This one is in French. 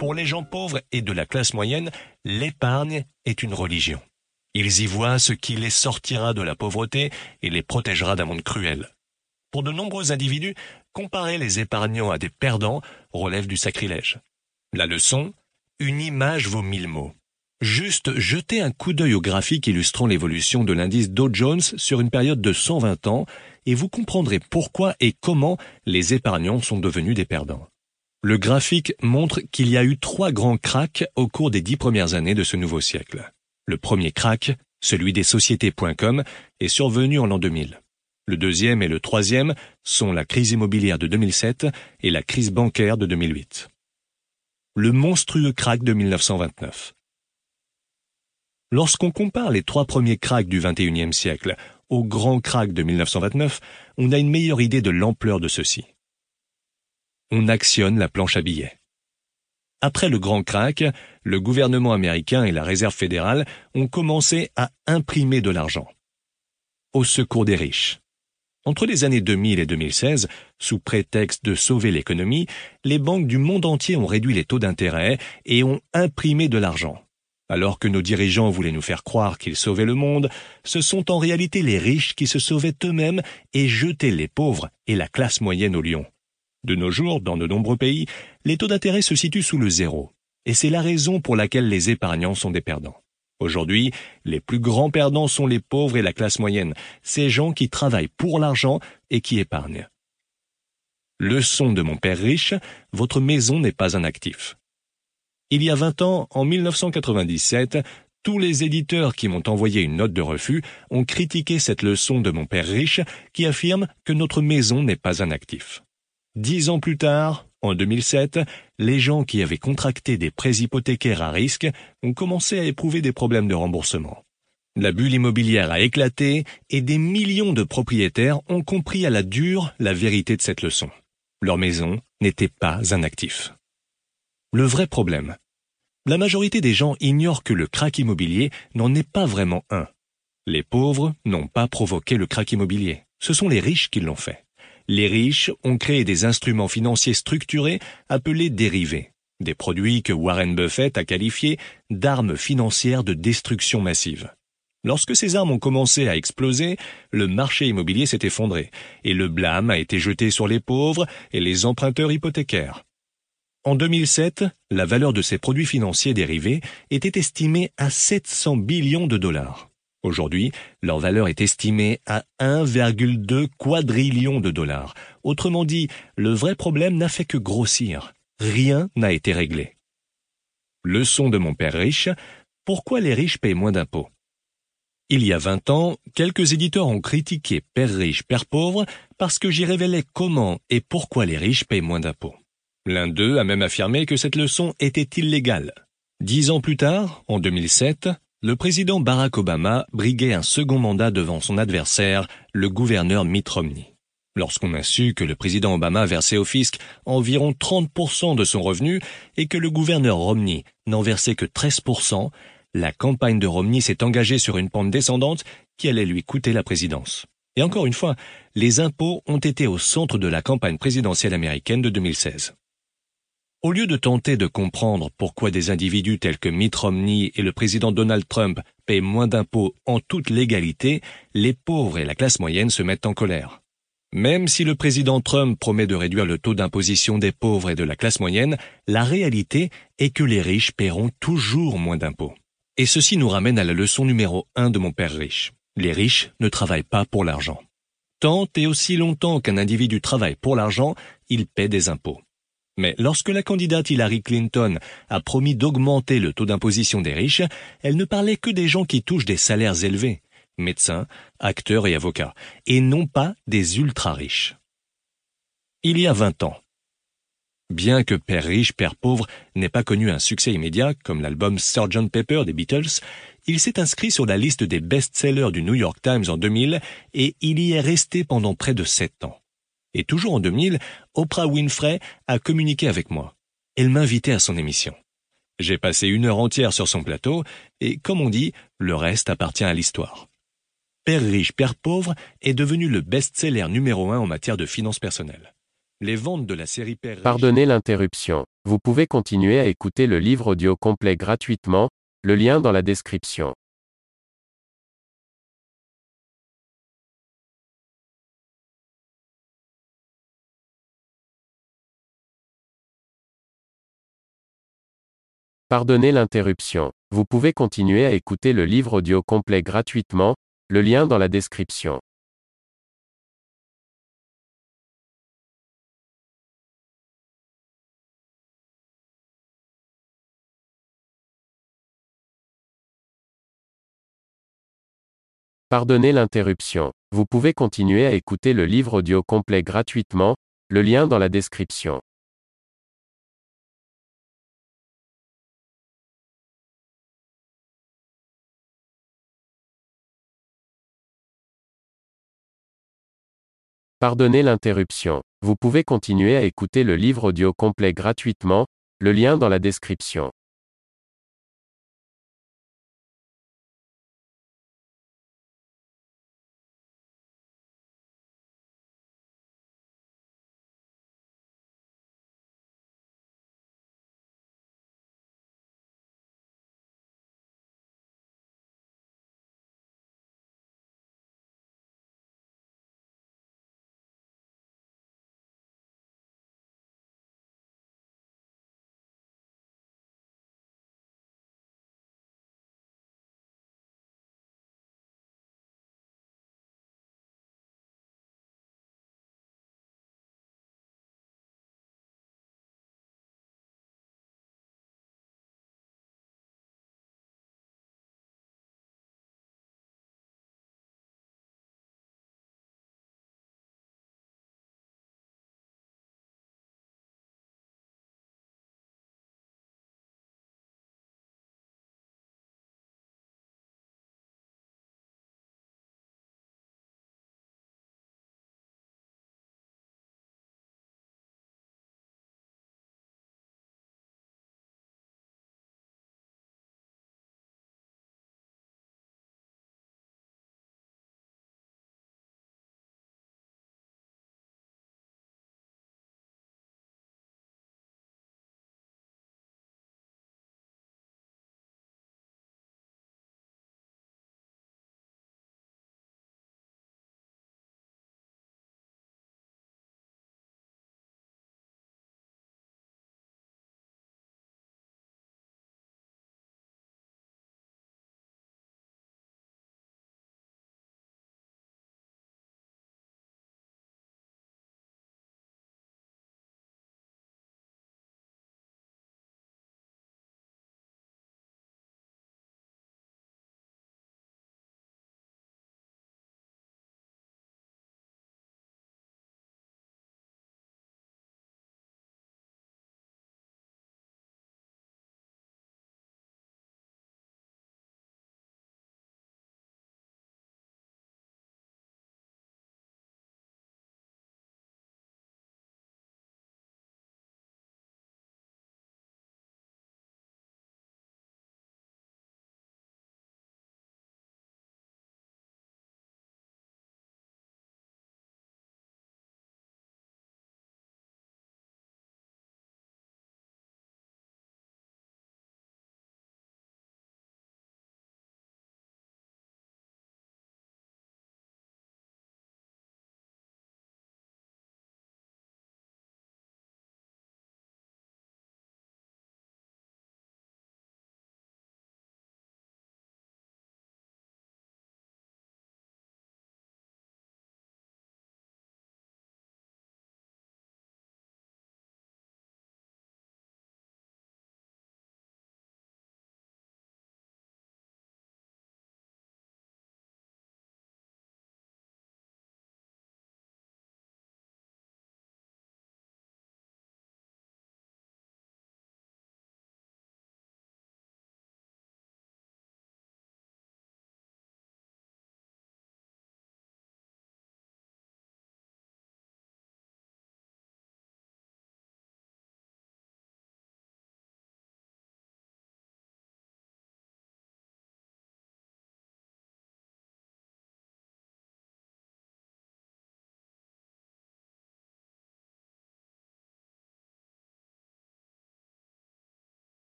Pour les gens pauvres et de la classe moyenne, l'épargne est une religion. Ils y voient ce qui les sortira de la pauvreté et les protégera d'un monde cruel. Pour de nombreux individus, comparer les épargnants à des perdants relève du sacrilège. La leçon Une image vaut mille mots. Juste jetez un coup d'œil au graphique illustrant l'évolution de l'indice Dow Jones sur une période de 120 ans et vous comprendrez pourquoi et comment les épargnants sont devenus des perdants. Le graphique montre qu'il y a eu trois grands cracks au cours des dix premières années de ce nouveau siècle. Le premier crack, celui des sociétés.com, est survenu en l'an 2000. Le deuxième et le troisième sont la crise immobilière de 2007 et la crise bancaire de 2008. Le monstrueux crack de 1929. Lorsqu'on compare les trois premiers cracks du XXIe siècle au grand crack de 1929, on a une meilleure idée de l'ampleur de ceux-ci. On actionne la planche à billets. Après le grand crack, le gouvernement américain et la Réserve fédérale ont commencé à imprimer de l'argent. Au secours des riches. Entre les années 2000 et 2016, sous prétexte de sauver l'économie, les banques du monde entier ont réduit les taux d'intérêt et ont imprimé de l'argent. Alors que nos dirigeants voulaient nous faire croire qu'ils sauvaient le monde, ce sont en réalité les riches qui se sauvaient eux-mêmes et jetaient les pauvres et la classe moyenne au lion. De nos jours, dans de nombreux pays, les taux d'intérêt se situent sous le zéro. Et c'est la raison pour laquelle les épargnants sont des perdants. Aujourd'hui, les plus grands perdants sont les pauvres et la classe moyenne, ces gens qui travaillent pour l'argent et qui épargnent. Leçon de mon père riche, votre maison n'est pas un actif. Il y a 20 ans, en 1997, tous les éditeurs qui m'ont envoyé une note de refus ont critiqué cette leçon de mon père riche qui affirme que notre maison n'est pas un actif. Dix ans plus tard, en 2007, les gens qui avaient contracté des prêts hypothécaires à risque ont commencé à éprouver des problèmes de remboursement. La bulle immobilière a éclaté et des millions de propriétaires ont compris à la dure la vérité de cette leçon. Leur maison n'était pas un actif. Le vrai problème. La majorité des gens ignorent que le crack immobilier n'en est pas vraiment un. Les pauvres n'ont pas provoqué le crack immobilier. Ce sont les riches qui l'ont fait les riches ont créé des instruments financiers structurés appelés dérivés, des produits que Warren Buffett a qualifiés d'armes financières de destruction massive. Lorsque ces armes ont commencé à exploser, le marché immobilier s'est effondré et le blâme a été jeté sur les pauvres et les emprunteurs hypothécaires. En 2007, la valeur de ces produits financiers dérivés était estimée à 700 billions de dollars. Aujourd'hui, leur valeur est estimée à 1,2 quadrillion de dollars. Autrement dit, le vrai problème n'a fait que grossir. Rien n'a été réglé. Leçon de mon père riche, pourquoi les riches payent moins d'impôts? Il y a 20 ans, quelques éditeurs ont critiqué Père riche, Père pauvre parce que j'y révélais comment et pourquoi les riches payent moins d'impôts. L'un d'eux a même affirmé que cette leçon était illégale. Dix ans plus tard, en 2007, le président Barack Obama briguait un second mandat devant son adversaire, le gouverneur Mitt Romney. Lorsqu'on a su que le président Obama versait au fisc environ 30% de son revenu et que le gouverneur Romney n'en versait que 13%, la campagne de Romney s'est engagée sur une pente descendante qui allait lui coûter la présidence. Et encore une fois, les impôts ont été au centre de la campagne présidentielle américaine de 2016. Au lieu de tenter de comprendre pourquoi des individus tels que Mitt Romney et le président Donald Trump paient moins d'impôts en toute légalité, les pauvres et la classe moyenne se mettent en colère. Même si le président Trump promet de réduire le taux d'imposition des pauvres et de la classe moyenne, la réalité est que les riches paieront toujours moins d'impôts. Et ceci nous ramène à la leçon numéro un de mon père riche. Les riches ne travaillent pas pour l'argent. Tant et aussi longtemps qu'un individu travaille pour l'argent, il paie des impôts. Mais lorsque la candidate Hillary Clinton a promis d'augmenter le taux d'imposition des riches, elle ne parlait que des gens qui touchent des salaires élevés, médecins, acteurs et avocats, et non pas des ultra-riches. Il y a vingt ans. Bien que Père riche, Père pauvre n'ait pas connu un succès immédiat, comme l'album Sgt Pepper des Beatles, il s'est inscrit sur la liste des best-sellers du New York Times en 2000 et il y est resté pendant près de sept ans. Et toujours en 2000, Oprah Winfrey a communiqué avec moi. Elle m'invitait à son émission. J'ai passé une heure entière sur son plateau, et comme on dit, le reste appartient à l'histoire. Père riche, Père pauvre est devenu le best-seller numéro un en matière de finances personnelles. Les ventes de la série Père. Pardonnez l'interruption. Vous pouvez continuer à écouter le livre audio complet gratuitement, le lien dans la description. Pardonnez l'interruption. Vous pouvez continuer à écouter le livre audio complet gratuitement, le lien dans la description. Pardonnez l'interruption. Vous pouvez continuer à écouter le livre audio complet gratuitement, le lien dans la description. Pardonnez l'interruption. Vous pouvez continuer à écouter le livre audio complet gratuitement, le lien dans la description.